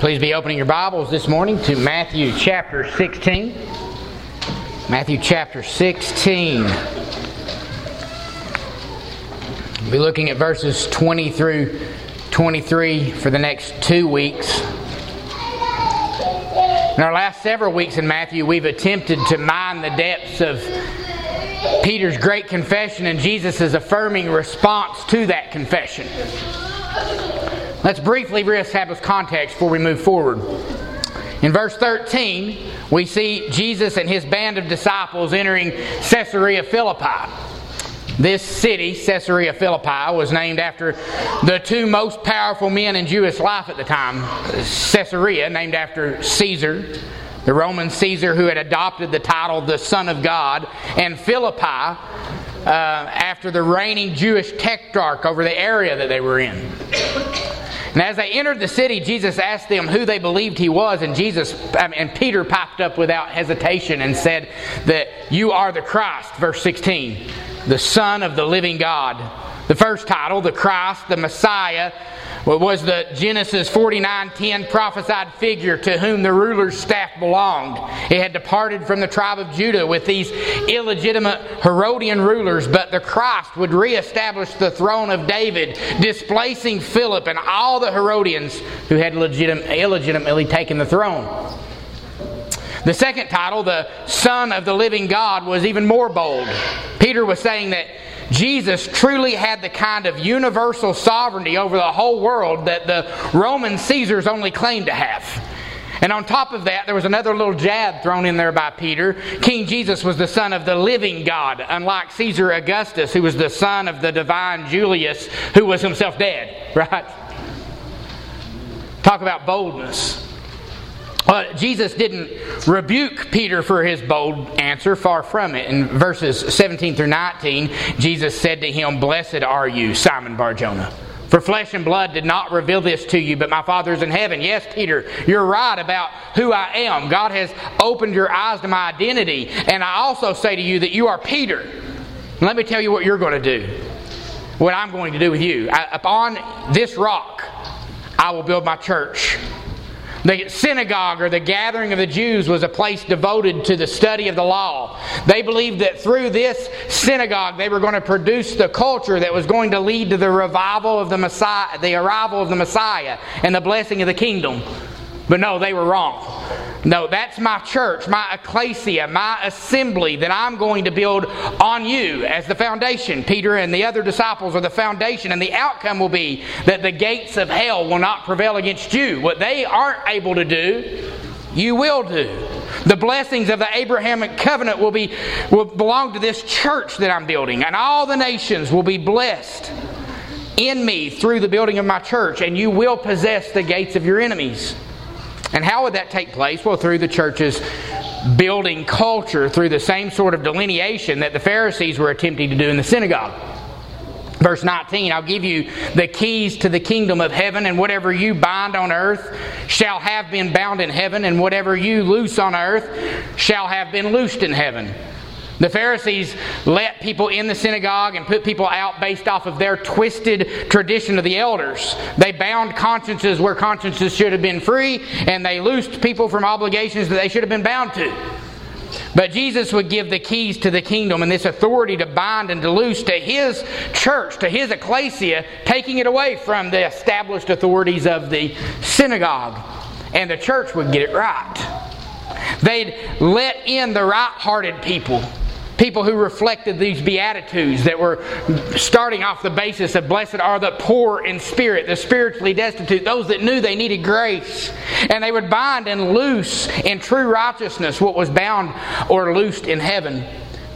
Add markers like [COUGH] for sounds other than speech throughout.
Please be opening your Bibles this morning to Matthew chapter 16. Matthew chapter 16. We'll be looking at verses 20 through 23 for the next two weeks. In our last several weeks in Matthew, we've attempted to mine the depths of Peter's great confession and Jesus' affirming response to that confession. Let's briefly reestablish context before we move forward. In verse 13, we see Jesus and his band of disciples entering Caesarea Philippi. This city, Caesarea Philippi, was named after the two most powerful men in Jewish life at the time. Caesarea, named after Caesar, the Roman Caesar who had adopted the title the Son of God, and Philippi, uh, after the reigning Jewish tetrarch over the area that they were in. And as they entered the city, Jesus asked them who they believed he was, and Jesus and Peter popped up without hesitation and said that you are the Christ, verse 16, the Son of the living God. The first title, the Christ, the Messiah, was the Genesis 49:10 prophesied figure to whom the ruler's staff belonged. It had departed from the tribe of Judah with these illegitimate Herodian rulers, but the Christ would reestablish the throne of David, displacing Philip and all the Herodians who had legitim- illegitimately taken the throne. The second title, the Son of the Living God, was even more bold. Peter was saying that Jesus truly had the kind of universal sovereignty over the whole world that the Roman Caesars only claimed to have. And on top of that, there was another little jab thrown in there by Peter. King Jesus was the son of the living God, unlike Caesar Augustus, who was the son of the divine Julius, who was himself dead, [LAUGHS] right? Talk about boldness. Well, Jesus didn't rebuke Peter for his bold answer, far from it. In verses 17 through 19, Jesus said to him, Blessed are you, Simon Barjona. For flesh and blood did not reveal this to you, but my Father is in heaven. Yes, Peter, you're right about who I am. God has opened your eyes to my identity. And I also say to you that you are Peter. Let me tell you what you're going to do. What I'm going to do with you. I, upon this rock, I will build my church the synagogue or the gathering of the Jews was a place devoted to the study of the law. They believed that through this synagogue they were going to produce the culture that was going to lead to the revival of the Messiah, the arrival of the Messiah and the blessing of the kingdom. But no, they were wrong. No, that's my church, my ecclesia, my assembly that I'm going to build on you as the foundation. Peter and the other disciples are the foundation, and the outcome will be that the gates of hell will not prevail against you. What they aren't able to do, you will do. The blessings of the Abrahamic covenant will be will belong to this church that I'm building, and all the nations will be blessed in me through the building of my church, and you will possess the gates of your enemies. And how would that take place? Well, through the church's building culture, through the same sort of delineation that the Pharisees were attempting to do in the synagogue. Verse 19, I'll give you the keys to the kingdom of heaven, and whatever you bind on earth shall have been bound in heaven, and whatever you loose on earth shall have been loosed in heaven. The Pharisees let people in the synagogue and put people out based off of their twisted tradition of the elders. They bound consciences where consciences should have been free, and they loosed people from obligations that they should have been bound to. But Jesus would give the keys to the kingdom and this authority to bind and to loose to his church, to his ecclesia, taking it away from the established authorities of the synagogue. And the church would get it right. They'd let in the right hearted people People who reflected these Beatitudes that were starting off the basis of blessed are the poor in spirit, the spiritually destitute, those that knew they needed grace. And they would bind and loose in true righteousness what was bound or loosed in heaven.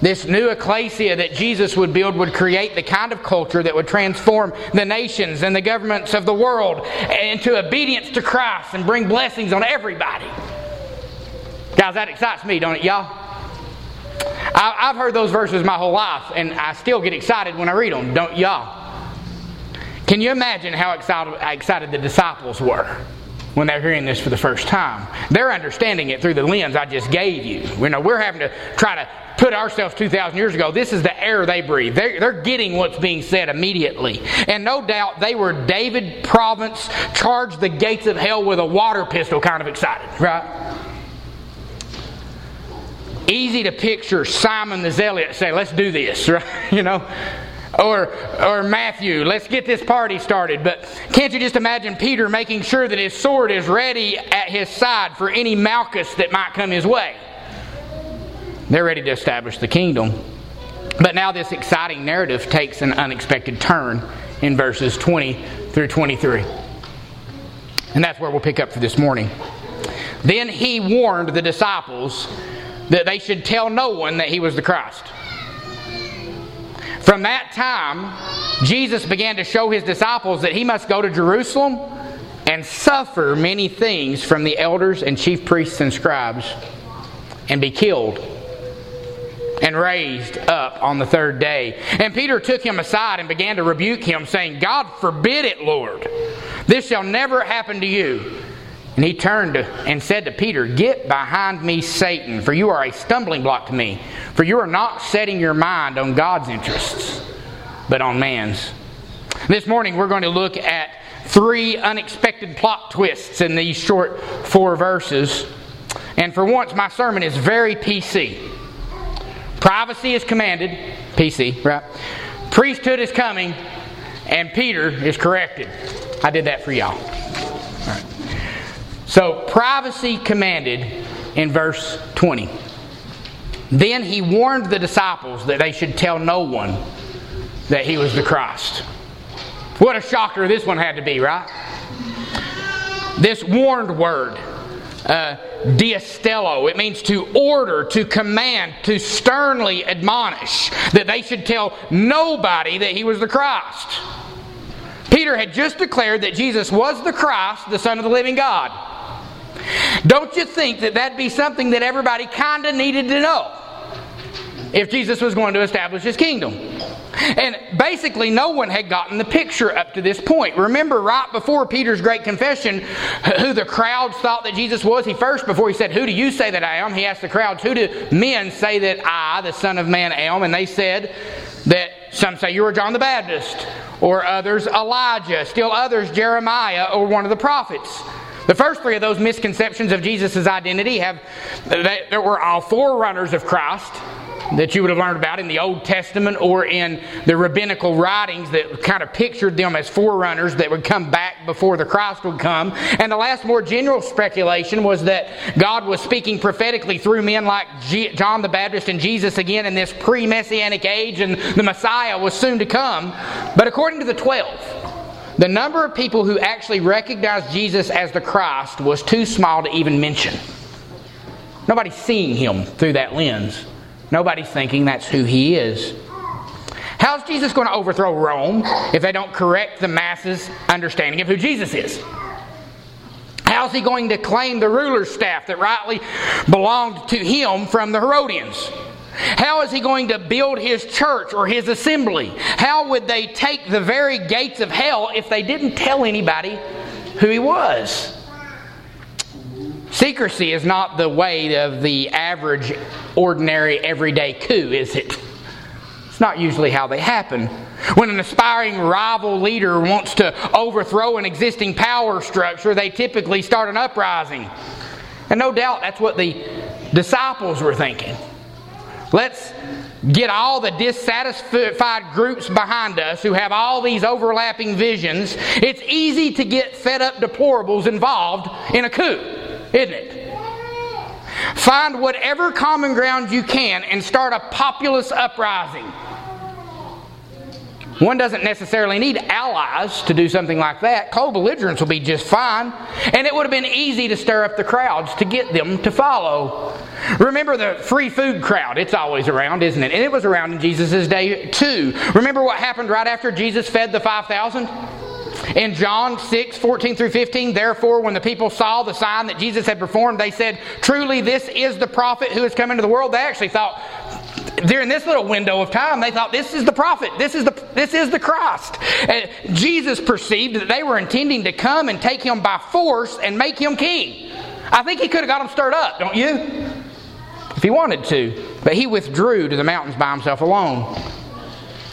This new ecclesia that Jesus would build would create the kind of culture that would transform the nations and the governments of the world into obedience to Christ and bring blessings on everybody. Guys, that excites me, don't it, y'all? I, have heard those verses my whole life, and I still get excited when I read them, don't y'all? Can you imagine how excited, excited the disciples were? when they're hearing this for the first time. They're understanding it through the lens I just gave you. You know, we're having to try to put ourselves 2,000 years ago. This is the air they breathe. They're, they're getting what's being said immediately. And no doubt they were David Province, charged the gates of hell with a water pistol, kind of excited, right? Easy to picture Simon the Zealot say, let's do this, [LAUGHS] right? You know? Or, or Matthew, let's get this party started. But can't you just imagine Peter making sure that his sword is ready at his side for any Malchus that might come his way? They're ready to establish the kingdom. But now this exciting narrative takes an unexpected turn in verses 20 through 23. And that's where we'll pick up for this morning. Then he warned the disciples that they should tell no one that he was the Christ. From that time, Jesus began to show his disciples that he must go to Jerusalem and suffer many things from the elders and chief priests and scribes and be killed and raised up on the third day. And Peter took him aside and began to rebuke him, saying, God forbid it, Lord. This shall never happen to you. And he turned and said to Peter, Get behind me, Satan, for you are a stumbling block to me. For you are not setting your mind on God's interests, but on man's. This morning we're going to look at three unexpected plot twists in these short four verses. And for once, my sermon is very PC. Privacy is commanded, PC, right? Priesthood is coming, and Peter is corrected. I did that for y'all. So, privacy commanded in verse 20. Then he warned the disciples that they should tell no one that he was the Christ. What a shocker this one had to be, right? This warned word uh, diastello. It means to order, to command, to sternly admonish that they should tell nobody that he was the Christ. Peter had just declared that Jesus was the Christ, the Son of the living God. Don't you think that that'd be something that everybody kind of needed to know if Jesus was going to establish his kingdom? And basically, no one had gotten the picture up to this point. Remember, right before Peter's great confession, who the crowds thought that Jesus was? He first, before he said, Who do you say that I am? He asked the crowds, Who do men say that I, the Son of Man, am? And they said that some say you are John the Baptist, or others Elijah, still others Jeremiah, or one of the prophets. The first three of those misconceptions of Jesus' identity have, there were all forerunners of Christ that you would have learned about in the Old Testament or in the rabbinical writings that kind of pictured them as forerunners that would come back before the Christ would come. And the last more general speculation was that God was speaking prophetically through men like John the Baptist and Jesus again in this pre messianic age, and the Messiah was soon to come. But according to the 12, the number of people who actually recognized Jesus as the Christ was too small to even mention. Nobody's seeing him through that lens. Nobody's thinking that's who he is. How's Jesus going to overthrow Rome if they don't correct the masses' understanding of who Jesus is? How's he going to claim the ruler's staff that rightly belonged to him from the Herodians? How is he going to build his church or his assembly? How would they take the very gates of hell if they didn't tell anybody who he was? Secrecy is not the way of the average, ordinary, everyday coup, is it? It's not usually how they happen. When an aspiring rival leader wants to overthrow an existing power structure, they typically start an uprising. And no doubt that's what the disciples were thinking. Let's get all the dissatisfied groups behind us who have all these overlapping visions. It's easy to get fed up deplorables involved in a coup isn't it? Find whatever common ground you can and start a populist uprising. One doesn't necessarily need allies to do something like that. Co belligerents will be just fine. And it would have been easy to stir up the crowds to get them to follow. Remember the free food crowd? It's always around, isn't it? And it was around in Jesus' day too. Remember what happened right after Jesus fed the 5,000? In John 6, 14 through 15, therefore, when the people saw the sign that Jesus had performed, they said, Truly, this is the prophet who has come into the world. They actually thought during this little window of time, they thought this is the prophet, this is the this is the Christ. And Jesus perceived that they were intending to come and take him by force and make him king. I think he could have got them stirred up, don't you? If he wanted to, but he withdrew to the mountains by himself alone.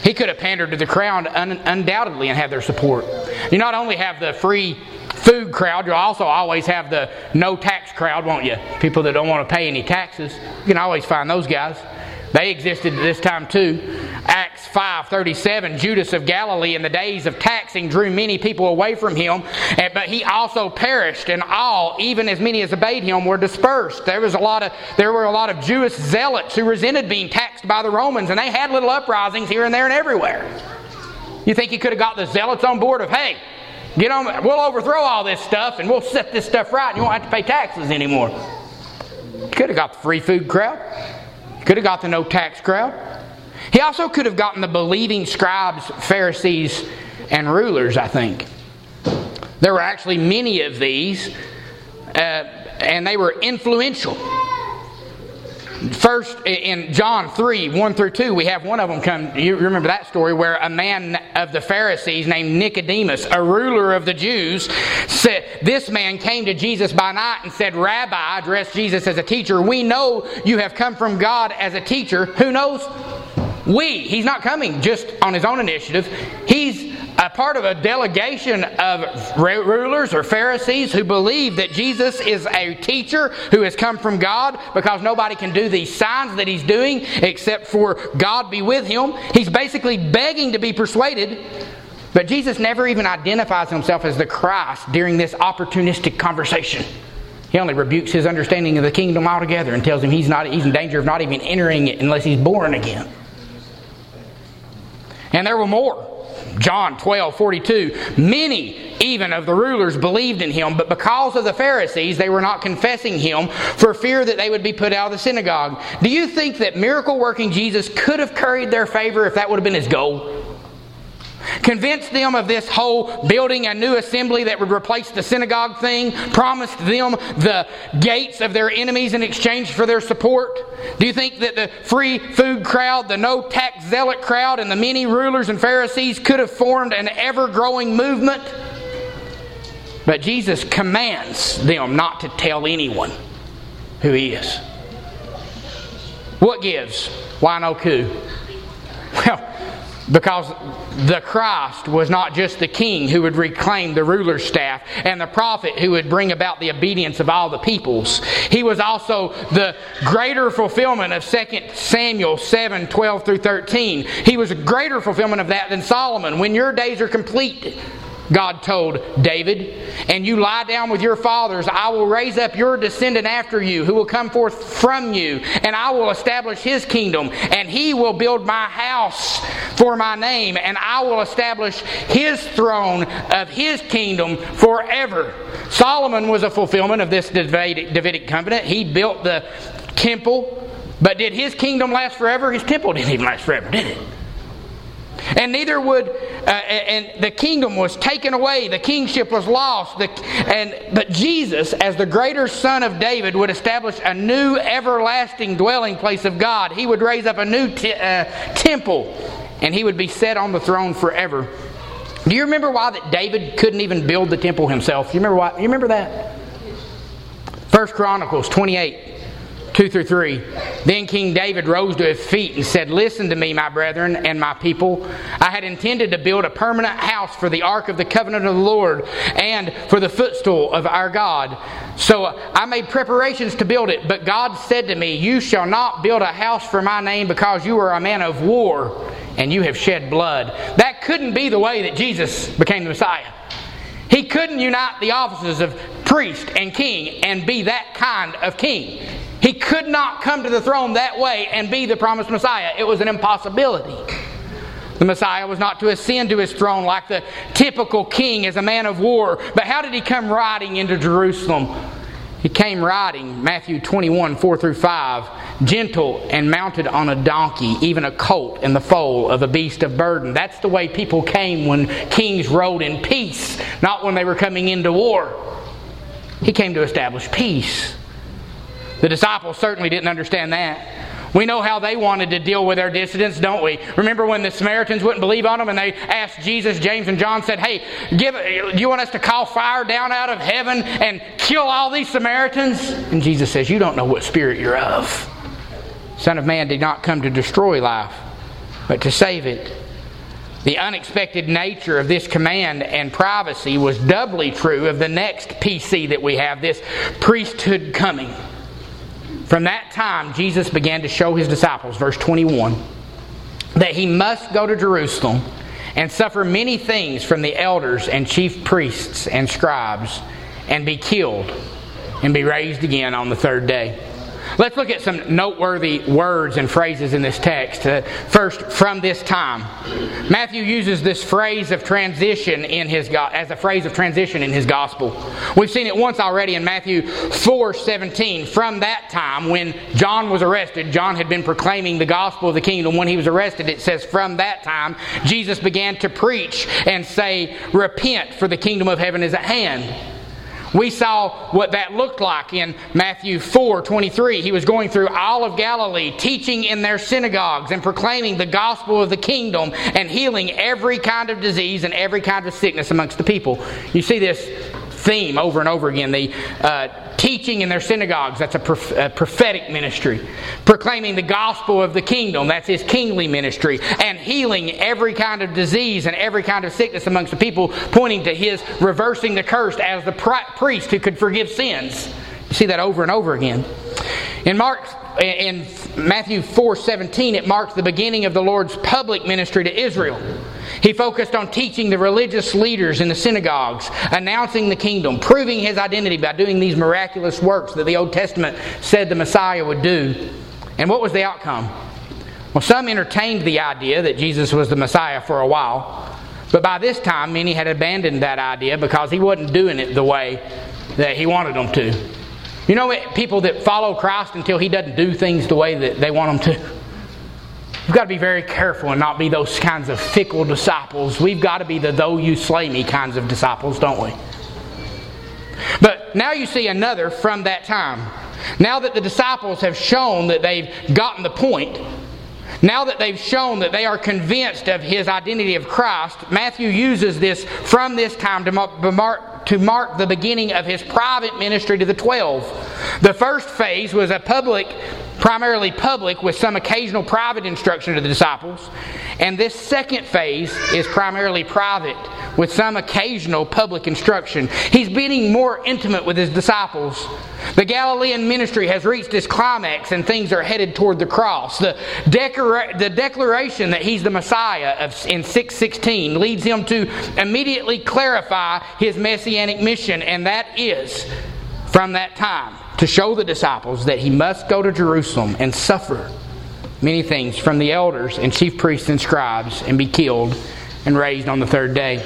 He could have pandered to the crowd un- undoubtedly and had their support. You not only have the free food crowd, you'll also always have the no tax crowd, won't you? People that don't want to pay any taxes. You can always find those guys. They existed at this time too. Acts 5:37 Judas of Galilee in the days of taxing drew many people away from him, but he also perished and all even as many as obeyed him were dispersed. There was a lot of there were a lot of Jewish zealots who resented being taxed by the Romans and they had little uprisings here and there and everywhere. You think he could have got the zealots on board of, "Hey, get on we'll overthrow all this stuff and we'll set this stuff right and you won't have to pay taxes anymore." Could have got the free food crowd. Could have got the no tax crowd. He also could have gotten the believing scribes, Pharisees, and rulers, I think. There were actually many of these, uh, and they were influential. First, in John 3 1 through 2, we have one of them come. You remember that story where a man of the Pharisees named Nicodemus, a ruler of the Jews, said, This man came to Jesus by night and said, Rabbi, addressed Jesus as a teacher, we know you have come from God as a teacher. Who knows? We. He's not coming just on his own initiative. He's a part of a delegation of rulers or Pharisees who believe that Jesus is a teacher who has come from God because nobody can do these signs that he's doing except for God be with him. He's basically begging to be persuaded. But Jesus never even identifies himself as the Christ during this opportunistic conversation. He only rebukes his understanding of the kingdom altogether and tells him he's, not, he's in danger of not even entering it unless he's born again. And there were more. John 12, 42. Many even of the rulers believed in him, but because of the Pharisees, they were not confessing him for fear that they would be put out of the synagogue. Do you think that miracle working Jesus could have curried their favor if that would have been his goal? Convinced them of this whole building a new assembly that would replace the synagogue thing, promised them the gates of their enemies in exchange for their support. Do you think that the free food crowd, the no tax zealot crowd, and the many rulers and Pharisees could have formed an ever growing movement? But Jesus commands them not to tell anyone who he is. What gives? Why no coup? Well, because the Christ was not just the king who would reclaim the ruler's staff and the prophet who would bring about the obedience of all the peoples. He was also the greater fulfillment of 2 Samuel 7 12 through 13. He was a greater fulfillment of that than Solomon. When your days are complete, God told David, and you lie down with your fathers, I will raise up your descendant after you, who will come forth from you, and I will establish his kingdom, and he will build my house for my name, and I will establish his throne of his kingdom forever. Solomon was a fulfillment of this Davidic covenant. He built the temple, but did his kingdom last forever? His temple didn't even last forever, did it? And neither would, uh, and the kingdom was taken away, the kingship was lost. The, and, but Jesus, as the greater son of David, would establish a new everlasting dwelling place of God. He would raise up a new t- uh, temple, and he would be set on the throne forever. Do you remember why that David couldn't even build the temple himself? You remember why? You remember that? First Chronicles 28. 2 through 3. Then King David rose to his feet and said, Listen to me, my brethren and my people. I had intended to build a permanent house for the ark of the covenant of the Lord and for the footstool of our God. So I made preparations to build it, but God said to me, You shall not build a house for my name because you are a man of war and you have shed blood. That couldn't be the way that Jesus became the Messiah. He couldn't unite the offices of priest and king and be that kind of king. He could not come to the throne that way and be the promised Messiah. It was an impossibility. The Messiah was not to ascend to his throne like the typical king as a man of war. But how did he come riding into Jerusalem? He came riding, Matthew 21, 4 through 5, gentle and mounted on a donkey, even a colt in the foal of a beast of burden. That's the way people came when kings rode in peace, not when they were coming into war. He came to establish peace. The disciples certainly didn't understand that. We know how they wanted to deal with their dissidents, don't we? Remember when the Samaritans wouldn't believe on them and they asked Jesus, James, and John said, Hey, give, do you want us to call fire down out of heaven and kill all these Samaritans? And Jesus says, You don't know what spirit you're of. Son of Man did not come to destroy life, but to save it. The unexpected nature of this command and privacy was doubly true of the next PC that we have this priesthood coming. From that time, Jesus began to show his disciples, verse 21, that he must go to Jerusalem and suffer many things from the elders and chief priests and scribes and be killed and be raised again on the third day. Let's look at some noteworthy words and phrases in this text. Uh, first, from this time. Matthew uses this phrase of transition in his as a phrase of transition in his gospel. We've seen it once already in Matthew 4:17. From that time when John was arrested, John had been proclaiming the gospel of the kingdom. When he was arrested, it says from that time Jesus began to preach and say, "Repent, for the kingdom of heaven is at hand." We saw what that looked like in Matthew 4 23. He was going through all of Galilee, teaching in their synagogues and proclaiming the gospel of the kingdom and healing every kind of disease and every kind of sickness amongst the people. You see this theme over and over again. The uh, teaching in their synagogues, that's a, prof- a, prophetic ministry. Proclaiming the gospel of the kingdom, that's his kingly ministry. And healing every kind of disease and every kind of sickness amongst the people, pointing to his reversing the curse as the priest who could forgive sins. You see that over and over again. In Mark in Matthew 4:17 it marks the beginning of the Lord's public ministry to Israel. He focused on teaching the religious leaders in the synagogues, announcing the kingdom, proving his identity by doing these miraculous works that the Old Testament said the Messiah would do. And what was the outcome? Well, some entertained the idea that Jesus was the Messiah for a while, but by this time many had abandoned that idea because he wasn't doing it the way that he wanted them to. You know, people that follow Christ until he doesn't do things the way that they want them to. We've got to be very careful and not be those kinds of fickle disciples. We've got to be the though you slay me kinds of disciples, don't we? But now you see another from that time. Now that the disciples have shown that they've gotten the point, now that they've shown that they are convinced of his identity of Christ, Matthew uses this from this time to mark, to mark the beginning of his private ministry to the twelve. The first phase was a public primarily public with some occasional private instruction to the disciples. And this second phase is primarily private with some occasional public instruction. He's getting more intimate with his disciples. The Galilean ministry has reached its climax and things are headed toward the cross. The, decora- the declaration that he's the Messiah of, in 616 leads him to immediately clarify his messianic mission, and that is from that time to show the disciples that he must go to Jerusalem and suffer many things from the elders and chief priests and scribes and be killed and raised on the third day.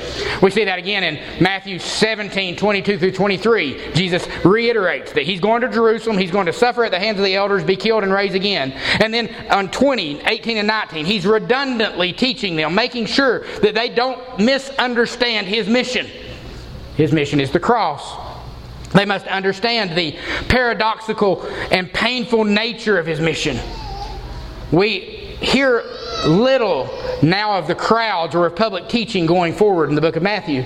We see that again in Matthew 17, 22 through 23. Jesus reiterates that he's going to Jerusalem, he's going to suffer at the hands of the elders, be killed, and raised again. And then on 20, 18, and 19, he's redundantly teaching them, making sure that they don't misunderstand his mission. His mission is the cross. They must understand the paradoxical and painful nature of his mission. We hear little now of the crowds or of public teaching going forward in the book of Matthew.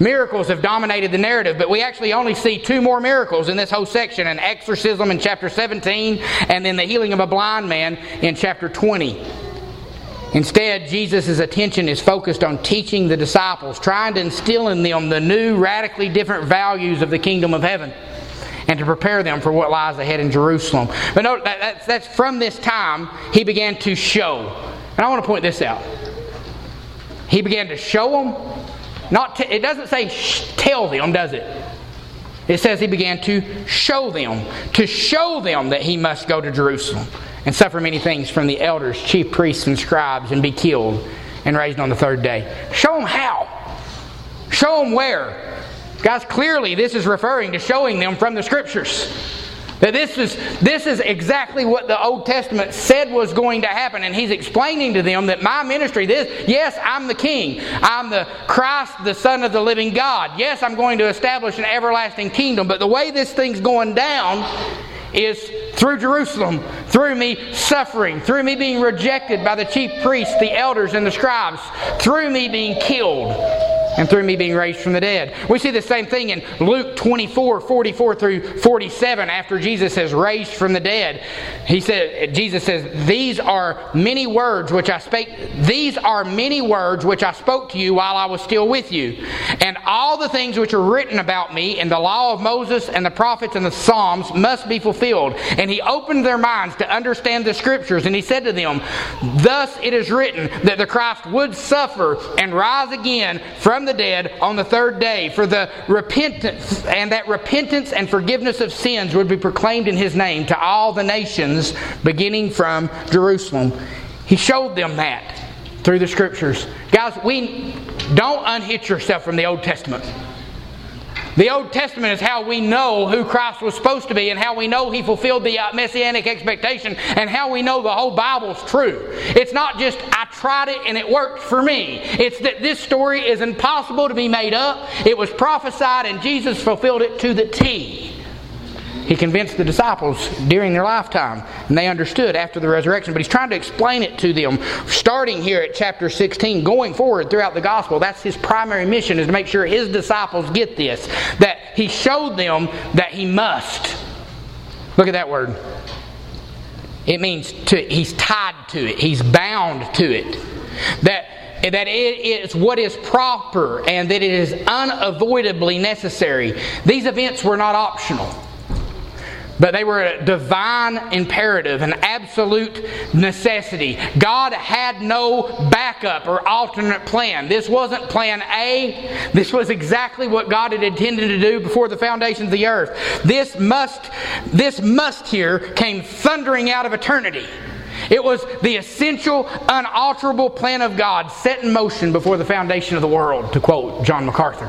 Miracles have dominated the narrative, but we actually only see two more miracles in this whole section an exorcism in chapter 17, and then the healing of a blind man in chapter 20. Instead, Jesus' attention is focused on teaching the disciples, trying to instill in them the new, radically different values of the kingdom of heaven and to prepare them for what lies ahead in Jerusalem. But note that, that's, that's from this time he began to show. And I want to point this out. He began to show them. Not to, it doesn't say tell them, does it? It says he began to show them, to show them that he must go to Jerusalem and suffer many things from the elders, chief priests, and scribes, and be killed and raised on the third day. Show them how. Show them where. Guys, clearly this is referring to showing them from the scriptures. That this is, this is exactly what the Old Testament said was going to happen. And he's explaining to them that my ministry, this, yes, I'm the king. I'm the Christ, the Son of the living God. Yes, I'm going to establish an everlasting kingdom. But the way this thing's going down is through Jerusalem, through me suffering, through me being rejected by the chief priests, the elders, and the scribes, through me being killed and through me being raised from the dead. We see the same thing in Luke 24, 44 through 47, after Jesus has raised from the dead. He said, Jesus says, These are many words which I spake, these are many words which I spoke to you while I was still with you. And all the things which are written about me in the law of Moses and the prophets and the Psalms must be fulfilled. And he opened their minds to understand the scriptures, and he said to them, Thus it is written that the Christ would suffer and rise again from the dead on the third day, for the repentance, and that repentance and forgiveness of sins would be proclaimed in his name to all the nations, beginning from Jerusalem. He showed them that through the scriptures. Guys, we don't unhitch yourself from the Old Testament. The Old Testament is how we know who Christ was supposed to be and how we know He fulfilled the uh, messianic expectation and how we know the whole Bible's true. It's not just, I tried it and it worked for me. It's that this story is impossible to be made up. It was prophesied and Jesus fulfilled it to the T. He convinced the disciples during their lifetime, and they understood after the resurrection. But he's trying to explain it to them, starting here at chapter 16, going forward throughout the gospel. That's his primary mission, is to make sure his disciples get this. That he showed them that he must. Look at that word. It means to, he's tied to it, he's bound to it. That that it is what is proper and that it is unavoidably necessary. These events were not optional. But they were a divine imperative, an absolute necessity. God had no backup or alternate plan. This wasn't plan A. This was exactly what God had intended to do before the foundations of the earth. This must, this must here came thundering out of eternity. It was the essential, unalterable plan of God set in motion before the foundation of the world, to quote John MacArthur.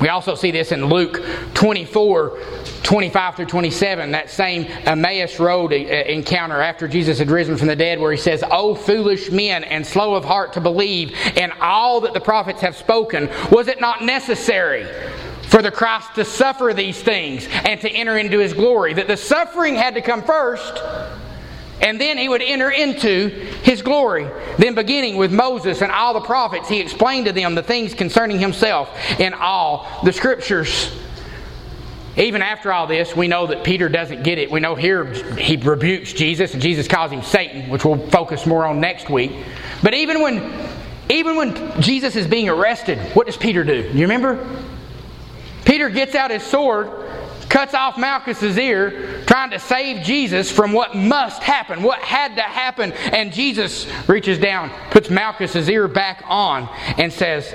We also see this in Luke 24, 25 through 27, that same Emmaus Road uh, encounter after Jesus had risen from the dead, where he says, O foolish men and slow of heart to believe in all that the prophets have spoken, was it not necessary? For the Christ to suffer these things and to enter into his glory. That the suffering had to come first, and then he would enter into his glory. Then, beginning with Moses and all the prophets, he explained to them the things concerning himself in all the scriptures. Even after all this, we know that Peter doesn't get it. We know here he rebukes Jesus, and Jesus calls him Satan, which we'll focus more on next week. But even when, even when Jesus is being arrested, what does Peter do? You remember? Peter gets out his sword cuts off Malchus's ear, trying to save Jesus from what must happen, what had to happen. And Jesus reaches down, puts Malchus's ear back on, and says,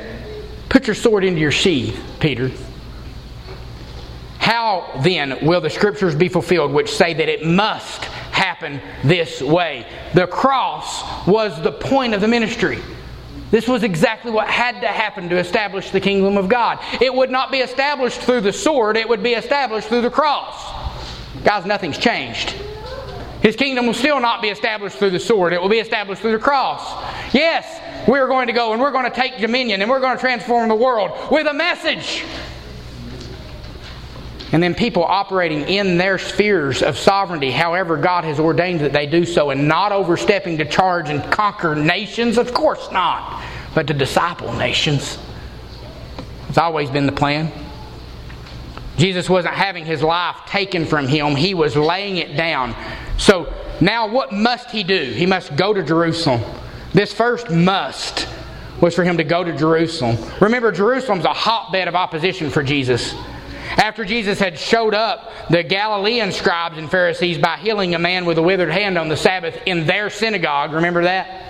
Put your sword into your sheath, Peter. How then will the scriptures be fulfilled which say that it must happen this way? The cross was the point of the ministry. This was exactly what had to happen to establish the kingdom of God. It would not be established through the sword, it would be established through the cross. Guys, nothing's changed. His kingdom will still not be established through the sword, it will be established through the cross. Yes, we're going to go and we're going to take dominion and we're going to transform the world with a message. And then people operating in their spheres of sovereignty, however God has ordained that they do so, and not overstepping to charge and conquer nations, of course not, but to disciple nations. It's always been the plan. Jesus wasn't having his life taken from him, he was laying it down. So now, what must he do? He must go to Jerusalem. This first must was for him to go to Jerusalem. Remember, Jerusalem's a hotbed of opposition for Jesus. After Jesus had showed up the Galilean scribes and Pharisees by healing a man with a withered hand on the Sabbath in their synagogue, remember that?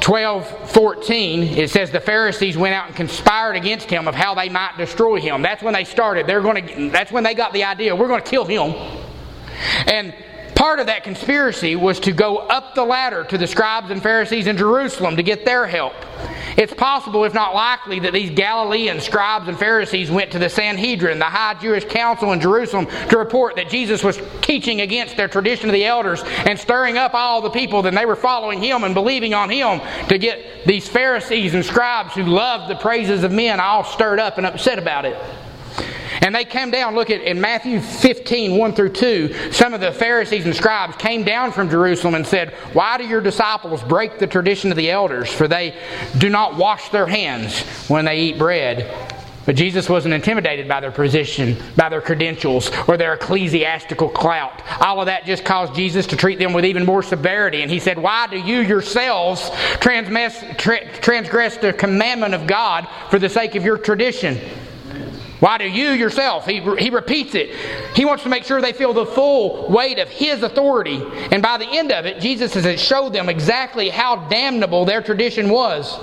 12 14 it says the pharisees went out and conspired against him of how they might destroy him. That's when they started. They're going to that's when they got the idea. We're going to kill him. And part of that conspiracy was to go up the ladder to the scribes and pharisees in jerusalem to get their help it's possible, if not likely, that these Galilean scribes and Pharisees went to the Sanhedrin, the high Jewish council in Jerusalem, to report that Jesus was teaching against their tradition of the elders and stirring up all the people. Then they were following him and believing on him to get these Pharisees and scribes who loved the praises of men all stirred up and upset about it. And they came down, look at in Matthew 15, 1 through 2, some of the Pharisees and scribes came down from Jerusalem and said, Why do your disciples break the tradition of the elders? For they do not wash their hands when they eat bread. But Jesus wasn't intimidated by their position, by their credentials, or their ecclesiastical clout. All of that just caused Jesus to treat them with even more severity. And he said, Why do you yourselves transgress the commandment of God for the sake of your tradition? Why do you yourself? He, he repeats it. He wants to make sure they feel the full weight of His authority. And by the end of it, Jesus has showed them exactly how damnable their tradition was.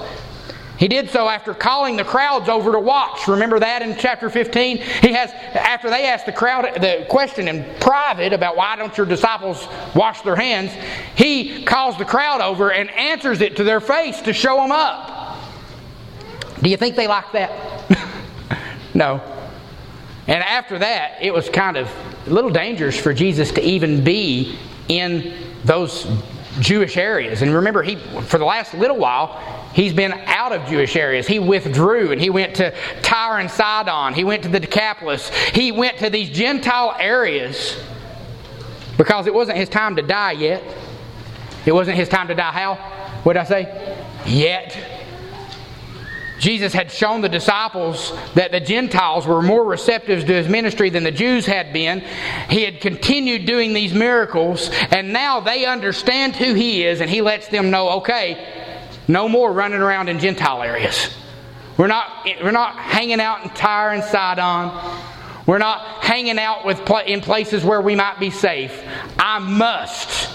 He did so after calling the crowds over to watch. Remember that in chapter 15? He has after they asked the crowd the question in private about why don't your disciples wash their hands, he calls the crowd over and answers it to their face to show them up. Do you think they like that? [LAUGHS] no. And after that, it was kind of a little dangerous for Jesus to even be in those Jewish areas. And remember, he for the last little while, he's been out of Jewish areas. He withdrew and he went to Tyre and Sidon. He went to the Decapolis. He went to these Gentile areas because it wasn't his time to die yet. It wasn't his time to die how? What did I say? Yet. Jesus had shown the disciples that the Gentiles were more receptive to his ministry than the Jews had been. He had continued doing these miracles, and now they understand who he is, and he lets them know okay, no more running around in Gentile areas. We're not, we're not hanging out in Tyre and Sidon. We're not hanging out with, in places where we might be safe. I must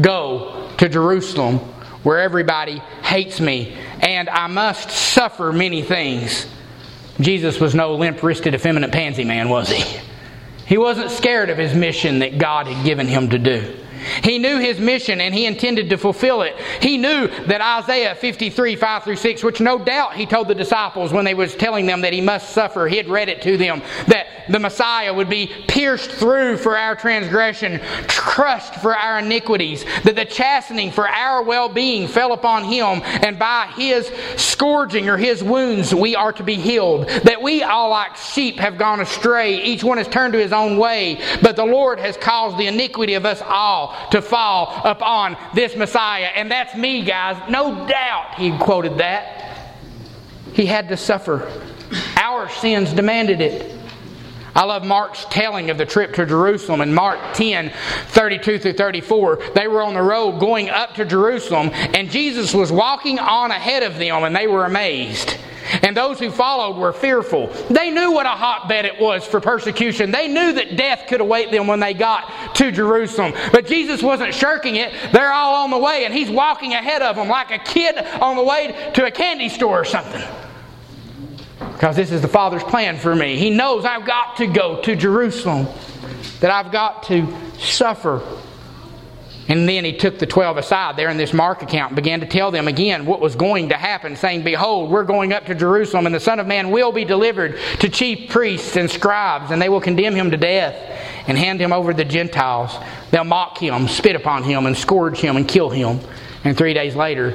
go to Jerusalem where everybody hates me and I must suffer many things. Jesus was no limp wristed, effeminate pansy man, was he? He wasn't scared of his mission that God had given him to do. He knew his mission and he intended to fulfill it. He knew that Isaiah 53, 5 through 6, which no doubt he told the disciples when they was telling them that he must suffer, he had read it to them, that the Messiah would be pierced through for our transgression, crushed for our iniquities, that the chastening for our well-being fell upon him, and by his scourging or his wounds we are to be healed. That we all like sheep have gone astray, each one has turned to his own way, but the Lord has caused the iniquity of us all to fall upon this Messiah. And that's me, guys. No doubt he quoted that. He had to suffer. Our sins demanded it. I love Mark's telling of the trip to Jerusalem in Mark 10 32 through 34. They were on the road going up to Jerusalem, and Jesus was walking on ahead of them, and they were amazed. And those who followed were fearful. They knew what a hotbed it was for persecution. They knew that death could await them when they got to Jerusalem. But Jesus wasn't shirking it. They're all on the way, and He's walking ahead of them like a kid on the way to a candy store or something. Because this is the Father's plan for me. He knows I've got to go to Jerusalem, that I've got to suffer and then he took the twelve aside there in this Mark account and began to tell them again what was going to happen, saying, Behold, we're going up to Jerusalem, and the Son of Man will be delivered to chief priests and scribes, and they will condemn him to death and hand him over to the Gentiles. They'll mock him, spit upon him, and scourge him, and kill him. And three days later,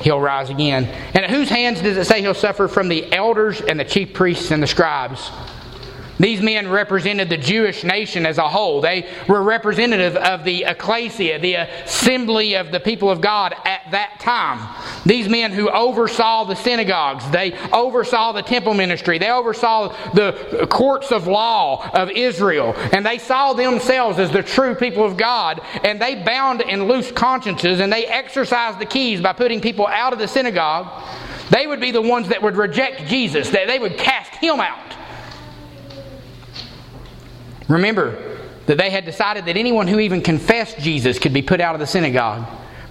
he'll rise again. And at whose hands does it say he'll suffer? From the elders and the chief priests and the scribes. These men represented the Jewish nation as a whole. They were representative of the ecclesia, the assembly of the people of God at that time. These men who oversaw the synagogues, they oversaw the temple ministry, they oversaw the courts of law of Israel, and they saw themselves as the true people of God, and they bound and loosed consciences, and they exercised the keys by putting people out of the synagogue. They would be the ones that would reject Jesus, that they would cast him out. Remember that they had decided that anyone who even confessed Jesus could be put out of the synagogue.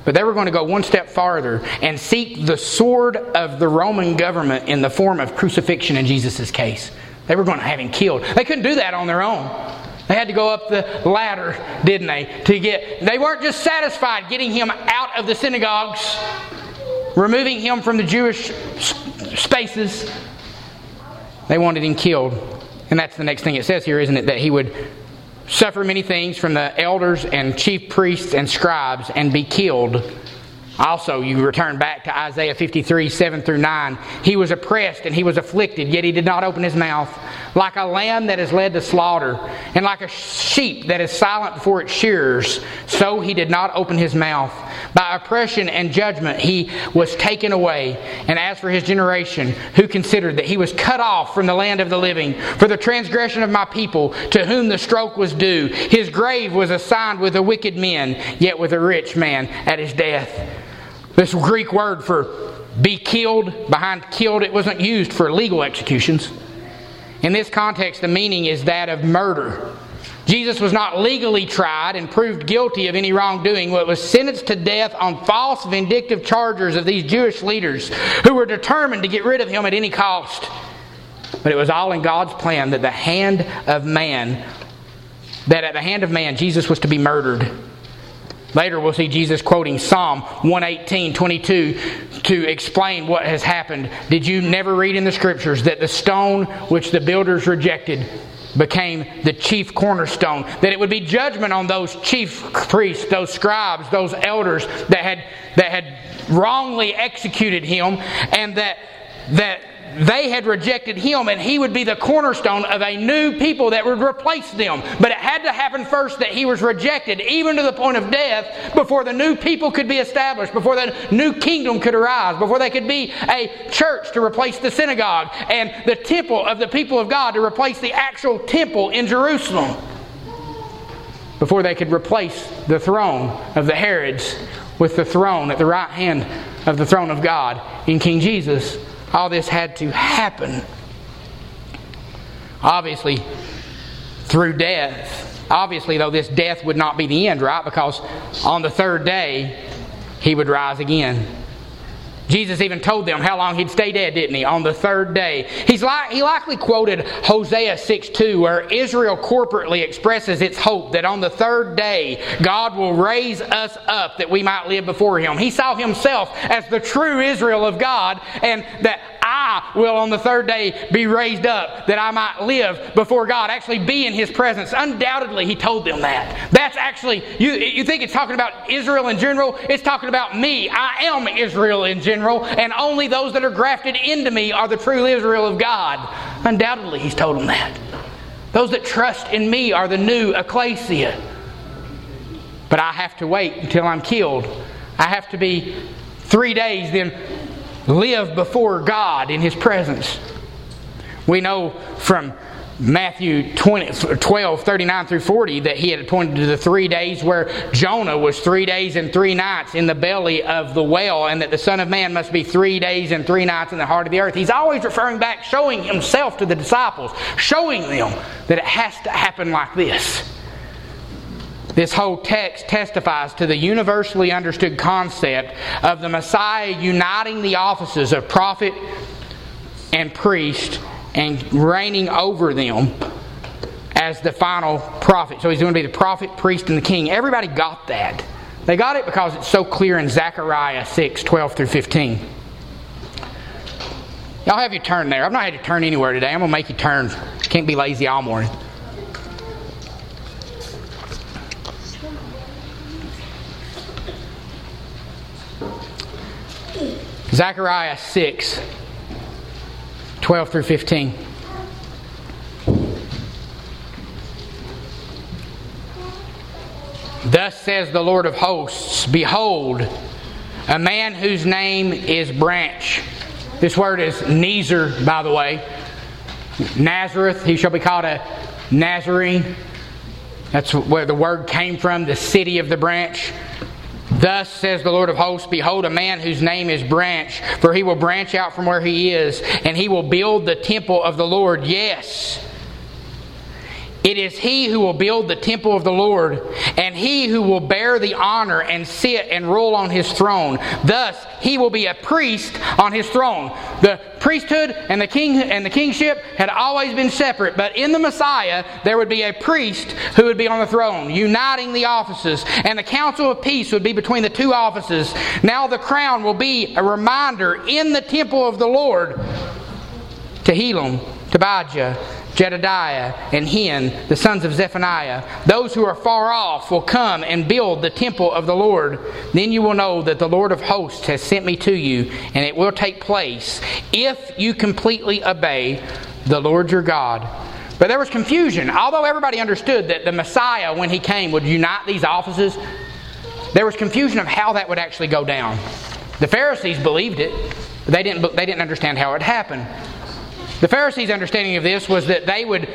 But they were going to go one step farther and seek the sword of the Roman government in the form of crucifixion in Jesus' case. They were going to have him killed. They couldn't do that on their own. They had to go up the ladder, didn't they? To get they weren't just satisfied getting him out of the synagogues, removing him from the Jewish spaces. They wanted him killed. And that's the next thing it says here, isn't it? That he would suffer many things from the elders and chief priests and scribes and be killed. Also, you return back to Isaiah 53, 7 through 9. He was oppressed and he was afflicted, yet he did not open his mouth. like a lamb that is led to slaughter, and like a sheep that is silent before its shearers, so he did not open his mouth. By oppression and judgment he was taken away. And as for his generation, who considered that he was cut off from the land of the living, for the transgression of my people, to whom the stroke was due, his grave was assigned with the wicked men, yet with a rich man at his death. This Greek word for be killed, behind killed, it wasn't used for legal executions. In this context, the meaning is that of murder. Jesus was not legally tried and proved guilty of any wrongdoing, but was sentenced to death on false vindictive charges of these Jewish leaders who were determined to get rid of him at any cost. But it was all in God's plan that the hand of man, that at the hand of man, Jesus was to be murdered. Later, we'll see Jesus quoting Psalm 118, 22 to explain what has happened. Did you never read in the scriptures that the stone which the builders rejected became the chief cornerstone? That it would be judgment on those chief priests, those scribes, those elders that had, that had wrongly executed him, and that, that they had rejected him and he would be the cornerstone of a new people that would replace them. But it had to happen first that he was rejected, even to the point of death, before the new people could be established, before the new kingdom could arise, before they could be a church to replace the synagogue and the temple of the people of God to replace the actual temple in Jerusalem. Before they could replace the throne of the Herods with the throne at the right hand of the throne of God in King Jesus all this had to happen. Obviously, through death. Obviously, though, this death would not be the end, right? Because on the third day, he would rise again. Jesus even told them how long he'd stay dead, didn't he? On the third day. He's like, he likely quoted Hosea 6 2, where Israel corporately expresses its hope that on the third day God will raise us up that we might live before him. He saw himself as the true Israel of God, and that I will on the third day be raised up that I might live before God, actually be in His presence. Undoubtedly, He told them that. That's actually, you, you think it's talking about Israel in general? It's talking about me. I am Israel in general, and only those that are grafted into me are the true Israel of God. Undoubtedly, He's told them that. Those that trust in me are the new ecclesia. But I have to wait until I'm killed. I have to be three days, then live before God in His presence. We know from Matthew 20, 12, 39 through 40, that he had appointed to the three days where Jonah was three days and three nights in the belly of the whale, and that the Son of Man must be three days and three nights in the heart of the earth. He's always referring back, showing himself to the disciples, showing them that it has to happen like this. This whole text testifies to the universally understood concept of the Messiah uniting the offices of prophet and priest and reigning over them as the final prophet. So he's going to be the prophet, priest, and the king. Everybody got that. They got it because it's so clear in Zechariah 6 12 through 15. Y'all have your turn there. I've not had to turn anywhere today. I'm going to make you turn. Can't be lazy all morning. Zechariah 6, 12 through 15. Thus says the Lord of hosts Behold, a man whose name is Branch. This word is Nezer, by the way. Nazareth, he shall be called a Nazarene. That's where the word came from, the city of the branch. Thus says the Lord of hosts Behold, a man whose name is Branch, for he will branch out from where he is, and he will build the temple of the Lord. Yes. It is he who will build the temple of the Lord, and he who will bear the honor and sit and rule on his throne. Thus, he will be a priest on his throne. The priesthood and the king and the kingship had always been separate, but in the Messiah there would be a priest who would be on the throne, uniting the offices, and the council of peace would be between the two offices. Now the crown will be a reminder in the temple of the Lord to Helem, to Tobijah, Jedediah, and Hen, the sons of Zephaniah. Those who are far off will come and build the temple of the Lord. Then you will know that the Lord of hosts has sent me to you, and it will take place if you completely obey the Lord your God But there was confusion. Although everybody understood that the Messiah, when he came, would unite these offices, there was confusion of how that would actually go down. The Pharisees believed it, but they didn't, they didn't understand how it happened. The Pharisees' understanding of this was that they would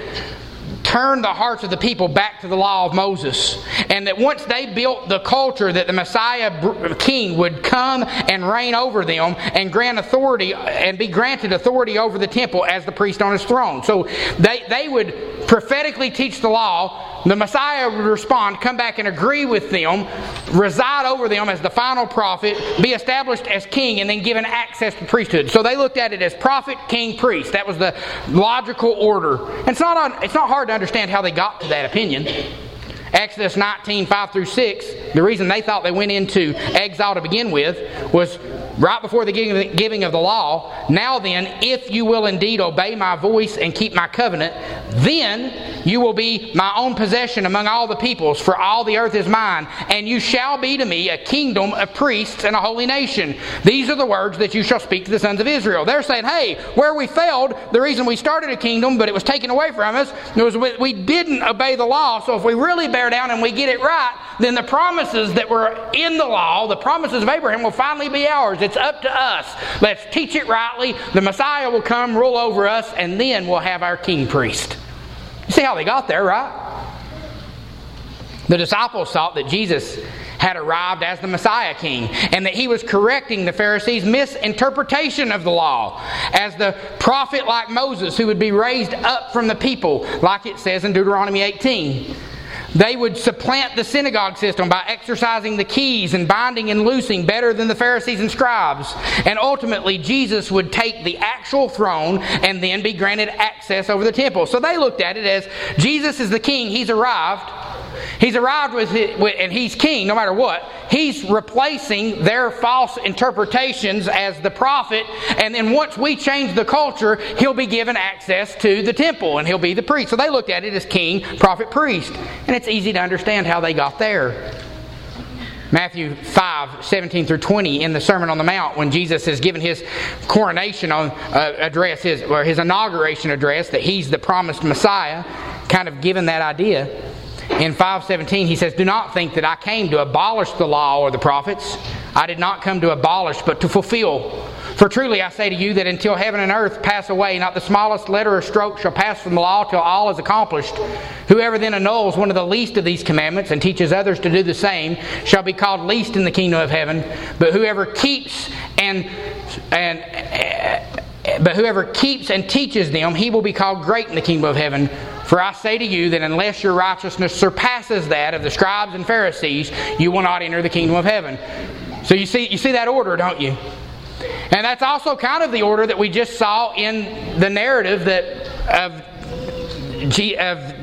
turn the hearts of the people back to the law of Moses. And that once they built the culture that the Messiah king would come and reign over them and grant authority and be granted authority over the temple as the priest on his throne. So they, they would prophetically teach the law the Messiah would respond, come back and agree with them, reside over them as the final prophet, be established as king, and then given access to priesthood. So they looked at it as prophet, king, priest. That was the logical order. And it's not, it's not hard to understand how they got to that opinion. Exodus 19, 5 through 6, the reason they thought they went into exile to begin with was right before the giving of the law. Now then, if you will indeed obey my voice and keep my covenant, then you will be my own possession among all the peoples, for all the earth is mine, and you shall be to me a kingdom of priests and a holy nation. These are the words that you shall speak to the sons of Israel. They're saying, hey, where we failed, the reason we started a kingdom, but it was taken away from us, was we didn't obey the law. So if we really bear down and we get it right, then the promises that were in the law, the promises of Abraham, will finally be ours. It's up to us. Let's teach it rightly. The Messiah will come, rule over us, and then we'll have our king priest. You see how they got there, right? The disciples thought that Jesus had arrived as the Messiah King and that he was correcting the Pharisees' misinterpretation of the law as the prophet like Moses who would be raised up from the people, like it says in Deuteronomy 18. They would supplant the synagogue system by exercising the keys and binding and loosing better than the Pharisees and scribes. And ultimately, Jesus would take the actual throne and then be granted access over the temple. So they looked at it as Jesus is the king, he's arrived. He's arrived with, his, and he's king no matter what. He's replacing their false interpretations as the prophet, and then once we change the culture, he'll be given access to the temple and he'll be the priest. So they looked at it as king, prophet, priest. And it's easy to understand how they got there. Matthew 5, 17 through 20, in the Sermon on the Mount, when Jesus has given his coronation on, uh, address, his, or his inauguration address, that he's the promised Messiah, kind of given that idea. In 517, he says, Do not think that I came to abolish the law or the prophets. I did not come to abolish, but to fulfill. For truly I say to you that until heaven and earth pass away, not the smallest letter or stroke shall pass from the law till all is accomplished. Whoever then annuls one of the least of these commandments and teaches others to do the same shall be called least in the kingdom of heaven. But whoever keeps and and but whoever keeps and teaches them, he will be called great in the kingdom of heaven. For I say to you that unless your righteousness surpasses that of the scribes and Pharisees, you will not enter the kingdom of heaven. So you see, you see that order, don't you? And that's also kind of the order that we just saw in the narrative that of, G, of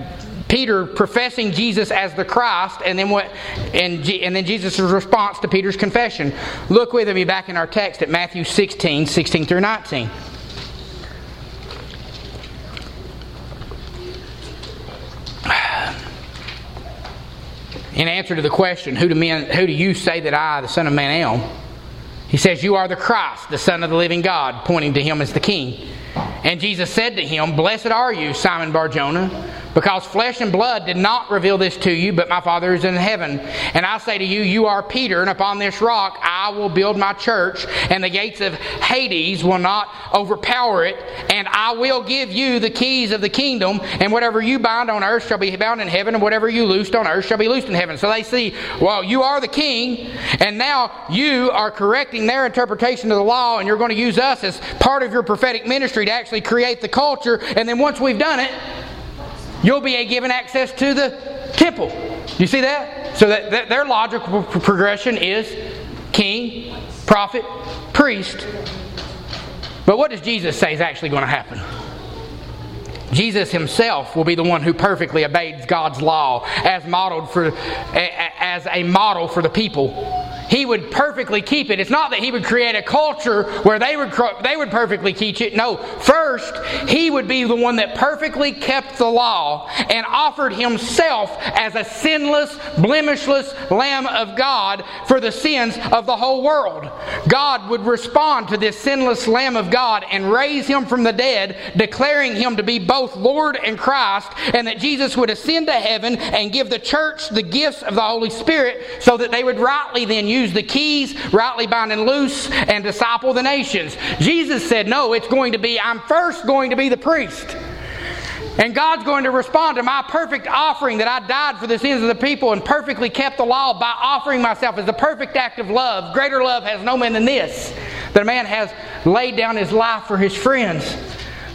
Peter professing Jesus as the Christ, and then what, and, G, and then Jesus' response to Peter's confession. Look with me back in our text at Matthew 16, 16 through 19. In answer to the question, who do, men, who do you say that I, the Son of Man, am? He says, You are the Christ, the Son of the living God, pointing to him as the King. And Jesus said to him, Blessed are you, Simon Barjona because flesh and blood did not reveal this to you, but my Father is in heaven. And I say to you, you are Peter, and upon this rock I will build my church, and the gates of Hades will not overpower it. And I will give you the keys of the kingdom, and whatever you bind on earth shall be bound in heaven, and whatever you loosed on earth shall be loosed in heaven. So they see, well, you are the king, and now you are correcting their interpretation of the law, and you're going to use us as part of your prophetic ministry to actually create the culture. And then once we've done it, you'll be given access to the temple. You see that? So that, that their logical progression is king, prophet, priest. But what does Jesus say is actually going to happen? Jesus himself will be the one who perfectly obeys God's law as modeled for as a model for the people. He would perfectly keep it. It's not that he would create a culture where they would they would perfectly teach it. No, first he would be the one that perfectly kept the law and offered himself as a sinless, blemishless lamb of God for the sins of the whole world. God would respond to this sinless lamb of God and raise him from the dead, declaring him to be both Lord and Christ, and that Jesus would ascend to heaven and give the church the gifts of the Holy Spirit so that they would rightly then use the keys, rightly bind and loose, and disciple the nations. Jesus said, No, it's going to be, I'm first going to be the priest. And God's going to respond to my perfect offering that I died for the sins of the people and perfectly kept the law by offering myself as a perfect act of love. Greater love has no man than this, that a man has laid down his life for his friends.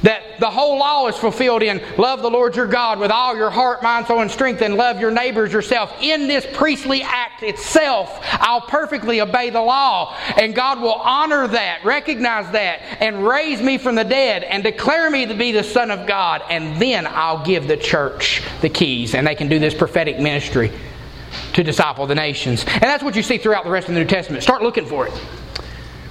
That the whole law is fulfilled in love the Lord your God with all your heart, mind, soul, and strength, and love your neighbors yourself. In this priestly act itself, I'll perfectly obey the law. And God will honor that, recognize that, and raise me from the dead and declare me to be the Son of God. And then I'll give the church the keys, and they can do this prophetic ministry to disciple the nations. And that's what you see throughout the rest of the New Testament. Start looking for it.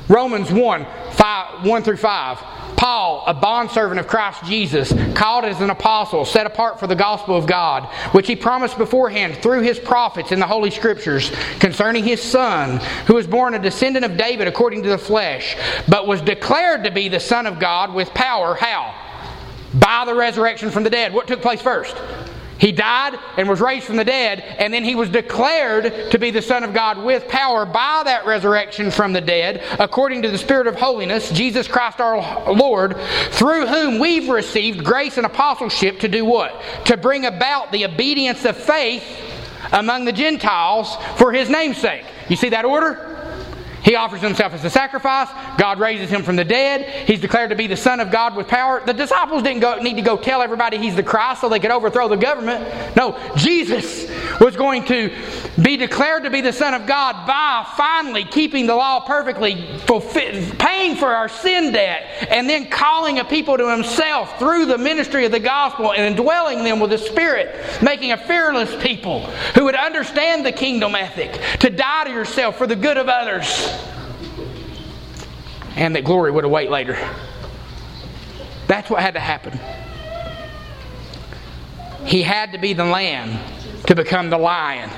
Romans 1, 5, 1 through 5. Paul, a bondservant of Christ Jesus, called as an apostle, set apart for the gospel of God, which he promised beforehand through his prophets in the Holy Scriptures concerning his Son, who was born a descendant of David according to the flesh, but was declared to be the Son of God with power. How? By the resurrection from the dead. What took place first? He died and was raised from the dead, and then he was declared to be the Son of God with power by that resurrection from the dead, according to the Spirit of holiness, Jesus Christ our Lord, through whom we've received grace and apostleship to do what? To bring about the obedience of faith among the Gentiles for his name's sake. You see that order? He offers himself as a sacrifice. God raises him from the dead. He's declared to be the Son of God with power. The disciples didn't go, need to go tell everybody he's the Christ so they could overthrow the government. No, Jesus was going to be declared to be the Son of God by finally keeping the law perfectly, paying for our sin debt, and then calling a people to himself through the ministry of the gospel and indwelling them with the Spirit, making a fearless people who would understand the kingdom ethic, to die to yourself for the good of others and that glory would await later. That's what had to happen. He had to be the lamb to become the lion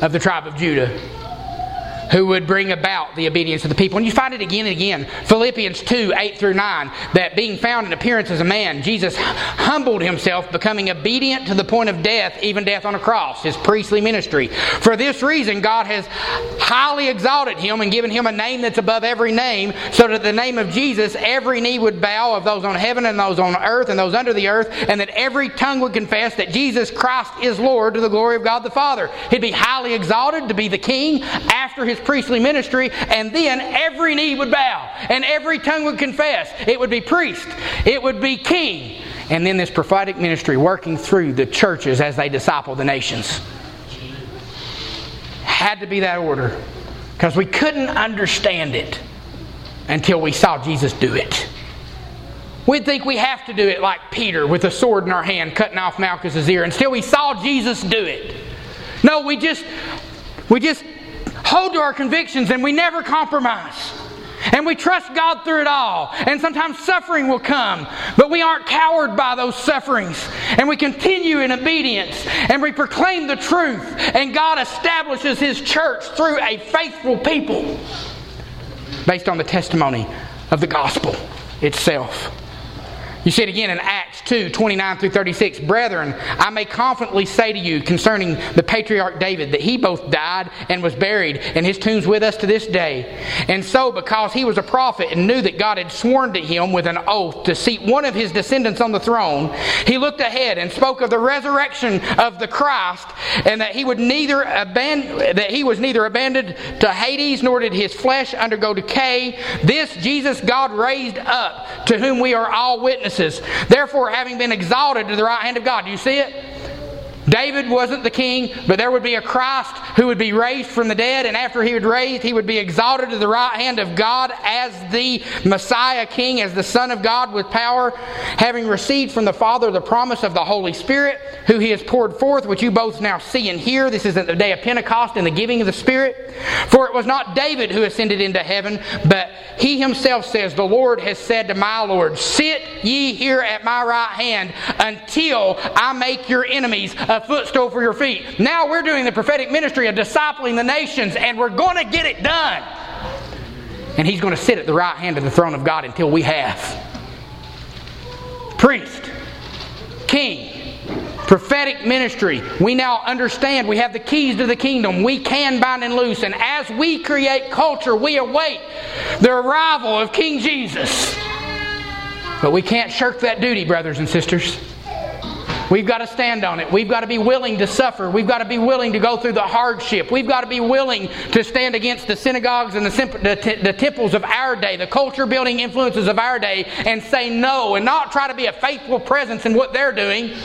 of the tribe of Judah who would bring about the obedience of the people. And you find it again and again. Philippians 2 8 through 9, that being found in appearance as a man, Jesus humbled himself, becoming obedient to the point of death, even death on a cross, his priestly ministry. For this reason, God has highly exalted him and given him a name that's above every name, so that the name of Jesus, every knee would bow of those on heaven and those on earth and those under the earth, and that every tongue would confess that Jesus Christ is Lord to the glory of God the Father. He'd be highly exalted to be the king after his his priestly ministry, and then every knee would bow and every tongue would confess. It would be priest, it would be king, and then this prophetic ministry working through the churches as they disciple the nations. Had to be that order because we couldn't understand it until we saw Jesus do it. We'd think we have to do it like Peter with a sword in our hand, cutting off Malchus's ear, until we saw Jesus do it. No, we just we just hold to our convictions and we never compromise. And we trust God through it all. And sometimes suffering will come, but we aren't cowed by those sufferings. And we continue in obedience and we proclaim the truth. And God establishes His church through a faithful people based on the testimony of the gospel itself. You see it again in Acts 2 29 through 36. Brethren, I may confidently say to you concerning the patriarch David that he both died and was buried, and his tomb's with us to this day. And so, because he was a prophet and knew that God had sworn to him with an oath to seat one of his descendants on the throne, he looked ahead and spoke of the resurrection of the Christ, and that he would neither abandon, that he was neither abandoned to Hades nor did his flesh undergo decay. This Jesus God raised up, to whom we are all witnesses. Therefore, having been exalted to the right hand of God, do you see it? David wasn't the king, but there would be a Christ who would be raised from the dead, and after he would raised, he would be exalted to the right hand of God as the Messiah King, as the Son of God with power, having received from the Father the promise of the Holy Spirit, who he has poured forth, which you both now see and hear. This is at the day of Pentecost and the giving of the Spirit. For it was not David who ascended into heaven, but he himself says, The Lord has said to my Lord, Sit ye here at my right hand until I make your enemies a footstool for your feet. Now we're doing the prophetic ministry of discipling the nations, and we're going to get it done. And he's going to sit at the right hand of the throne of God until we have. Priest, king, prophetic ministry. We now understand we have the keys to the kingdom. We can bind and loose. And as we create culture, we await the arrival of King Jesus. But we can't shirk that duty, brothers and sisters. We've got to stand on it. We've got to be willing to suffer. We've got to be willing to go through the hardship. We've got to be willing to stand against the synagogues and the, the, the temples of our day, the culture building influences of our day, and say no and not try to be a faithful presence in what they're doing,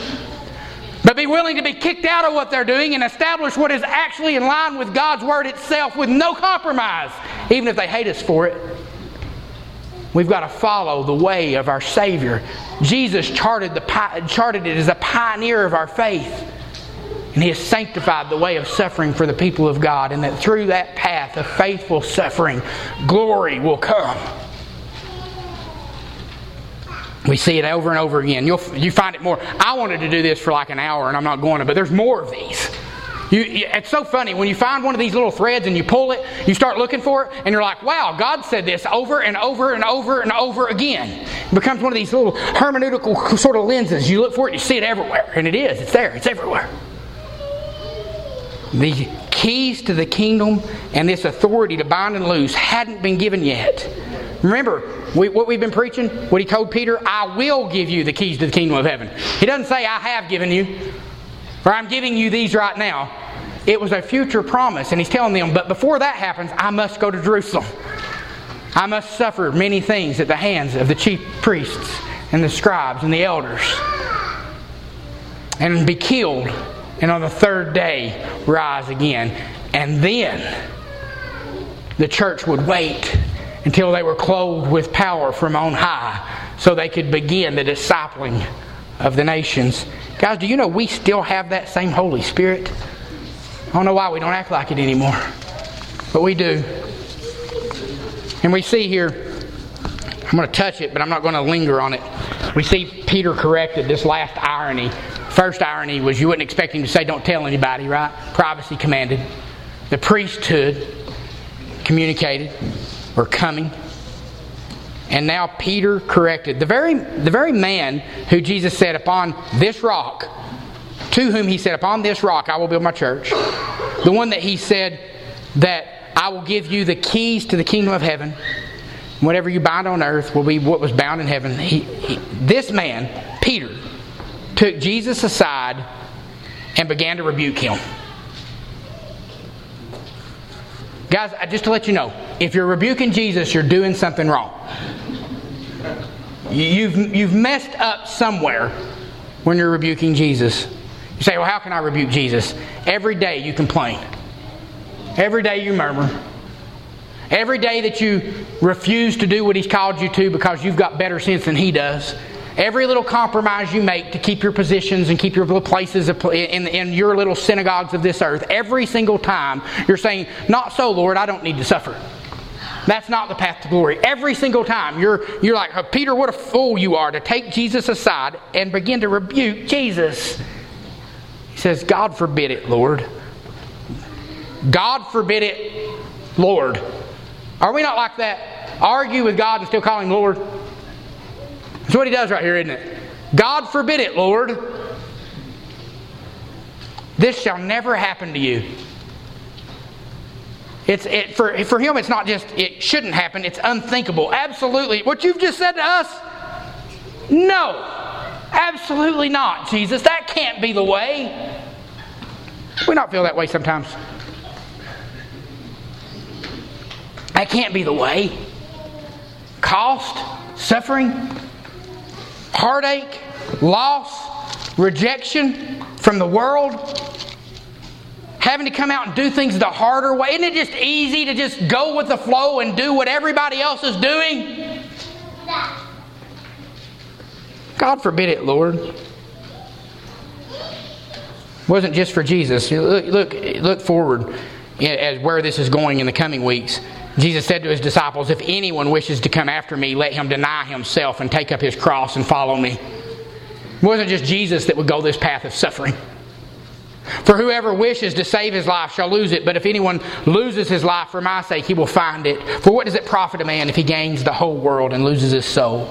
but be willing to be kicked out of what they're doing and establish what is actually in line with God's Word itself with no compromise, even if they hate us for it. We've got to follow the way of our Savior. Jesus charted, the, charted it as a pioneer of our faith. And He has sanctified the way of suffering for the people of God, and that through that path of faithful suffering, glory will come. We see it over and over again. You'll, you find it more. I wanted to do this for like an hour, and I'm not going to, but there's more of these. You, it's so funny when you find one of these little threads and you pull it, you start looking for it, and you're like, wow, God said this over and over and over and over again. It becomes one of these little hermeneutical sort of lenses. You look for it, you see it everywhere. And it is, it's there, it's everywhere. The keys to the kingdom and this authority to bind and loose hadn't been given yet. Remember, we, what we've been preaching, what he told Peter, I will give you the keys to the kingdom of heaven. He doesn't say, I have given you. For I'm giving you these right now. It was a future promise, and he's telling them, but before that happens, I must go to Jerusalem. I must suffer many things at the hands of the chief priests and the scribes and the elders, and be killed, and on the third day rise again. And then the church would wait until they were clothed with power from on high so they could begin the discipling of the nations. Guys, do you know we still have that same Holy Spirit? I don't know why we don't act like it anymore, but we do. And we see here, I'm going to touch it, but I'm not going to linger on it. We see Peter corrected this last irony. First irony was you wouldn't expect him to say, Don't tell anybody, right? Privacy commanded. The priesthood communicated or coming. And now Peter corrected. The very, the very man who Jesus said, Upon this rock, to whom he said, Upon this rock I will build my church. The one that he said that I will give you the keys to the kingdom of heaven. Whatever you bind on earth will be what was bound in heaven. He, he, this man, Peter, took Jesus aside and began to rebuke him. Guys, just to let you know, if you're rebuking Jesus, you're doing something wrong. You've, you've messed up somewhere when you're rebuking Jesus. You say, Well, how can I rebuke Jesus? Every day you complain, every day you murmur, every day that you refuse to do what He's called you to because you've got better sense than He does. Every little compromise you make to keep your positions and keep your little places in, in your little synagogues of this earth, every single time you're saying, Not so, Lord, I don't need to suffer. That's not the path to glory. Every single time you're, you're like, oh, Peter, what a fool you are to take Jesus aside and begin to rebuke Jesus. Says, God forbid it, Lord. God forbid it, Lord. Are we not like that? Argue with God and still call him Lord? That's what he does right here, isn't it? God forbid it, Lord. This shall never happen to you. It's, it, for, for him, it's not just it shouldn't happen, it's unthinkable. Absolutely. What you've just said to us? No. Absolutely not, Jesus. That can't be the way. We not feel that way sometimes. That can't be the way. Cost, suffering, heartache, loss, rejection from the world, having to come out and do things the harder way. Isn't it just easy to just go with the flow and do what everybody else is doing? God forbid it, Lord. It wasn't just for Jesus. Look, look, look forward as where this is going in the coming weeks. Jesus said to his disciples, If anyone wishes to come after me, let him deny himself and take up his cross and follow me. It wasn't just Jesus that would go this path of suffering. For whoever wishes to save his life shall lose it, but if anyone loses his life for my sake, he will find it. For what does it profit a man if he gains the whole world and loses his soul?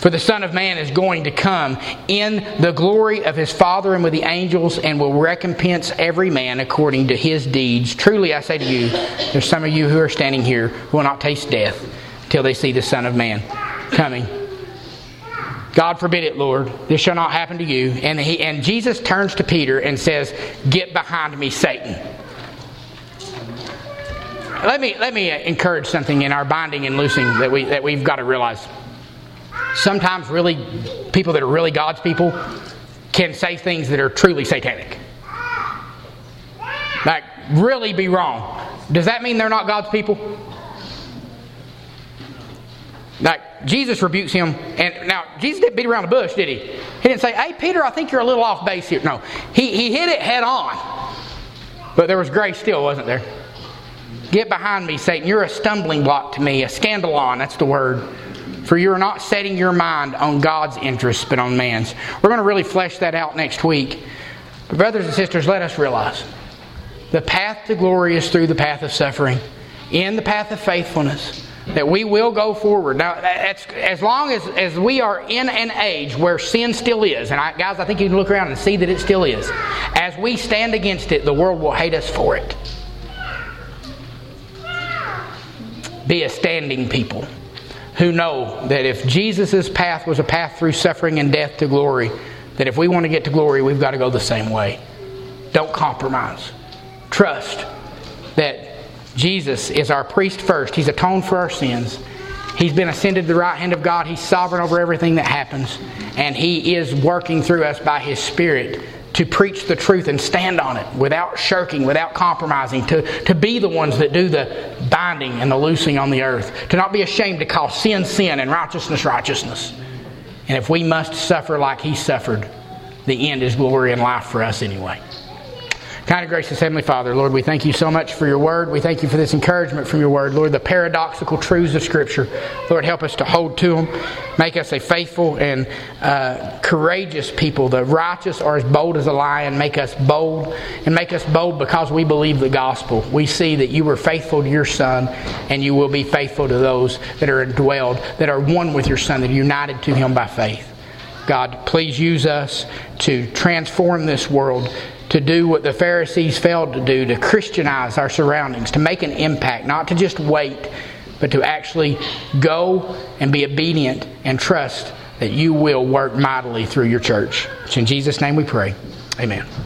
For the Son of Man is going to come in the glory of his Father and with the angels and will recompense every man according to his deeds. Truly I say to you, there's some of you who are standing here who will not taste death till they see the Son of Man coming. God forbid it, Lord. This shall not happen to you. And, he, and Jesus turns to Peter and says, Get behind me, Satan. Let me, let me encourage something in our binding and loosing that, we, that we've got to realize sometimes really people that are really God's people can say things that are truly satanic. Like, really be wrong. Does that mean they're not God's people? Like, Jesus rebukes him, and now, Jesus didn't beat around the bush, did he? He didn't say, Hey, Peter, I think you're a little off base here. No, he, he hit it head on. But there was grace still, wasn't there? Get behind me, Satan. You're a stumbling block to me, a scandalon, that's the word. For you are not setting your mind on God's interests, but on man's. We're going to really flesh that out next week. But, brothers and sisters, let us realize the path to glory is through the path of suffering, in the path of faithfulness. That we will go forward. Now, as long as, as we are in an age where sin still is, and I, guys, I think you can look around and see that it still is. As we stand against it, the world will hate us for it. Be a standing people who know that if Jesus' path was a path through suffering and death to glory, that if we want to get to glory, we've got to go the same way. Don't compromise. Trust that Jesus is our priest first. He's atoned for our sins. He's been ascended to the right hand of God. He's sovereign over everything that happens. And He is working through us by His Spirit to preach the truth and stand on it without shirking, without compromising, to, to be the ones that do the binding and the loosing on the earth, to not be ashamed to call sin sin and righteousness righteousness. And if we must suffer like he suffered, the end is glory and life for us anyway. Kind of gracious Heavenly Father, Lord, we thank you so much for your word. We thank you for this encouragement from your word. Lord, the paradoxical truths of Scripture. Lord, help us to hold to them. Make us a faithful and uh, courageous people. The righteous are as bold as a lion. Make us bold and make us bold because we believe the gospel. We see that you were faithful to your Son and you will be faithful to those that are indwelled, that are one with your Son, that are united to Him by faith. God, please use us to transform this world to do what the Pharisees failed to do, to Christianize our surroundings, to make an impact, not to just wait, but to actually go and be obedient and trust that you will work mightily through your church. It's in Jesus' name we pray. Amen.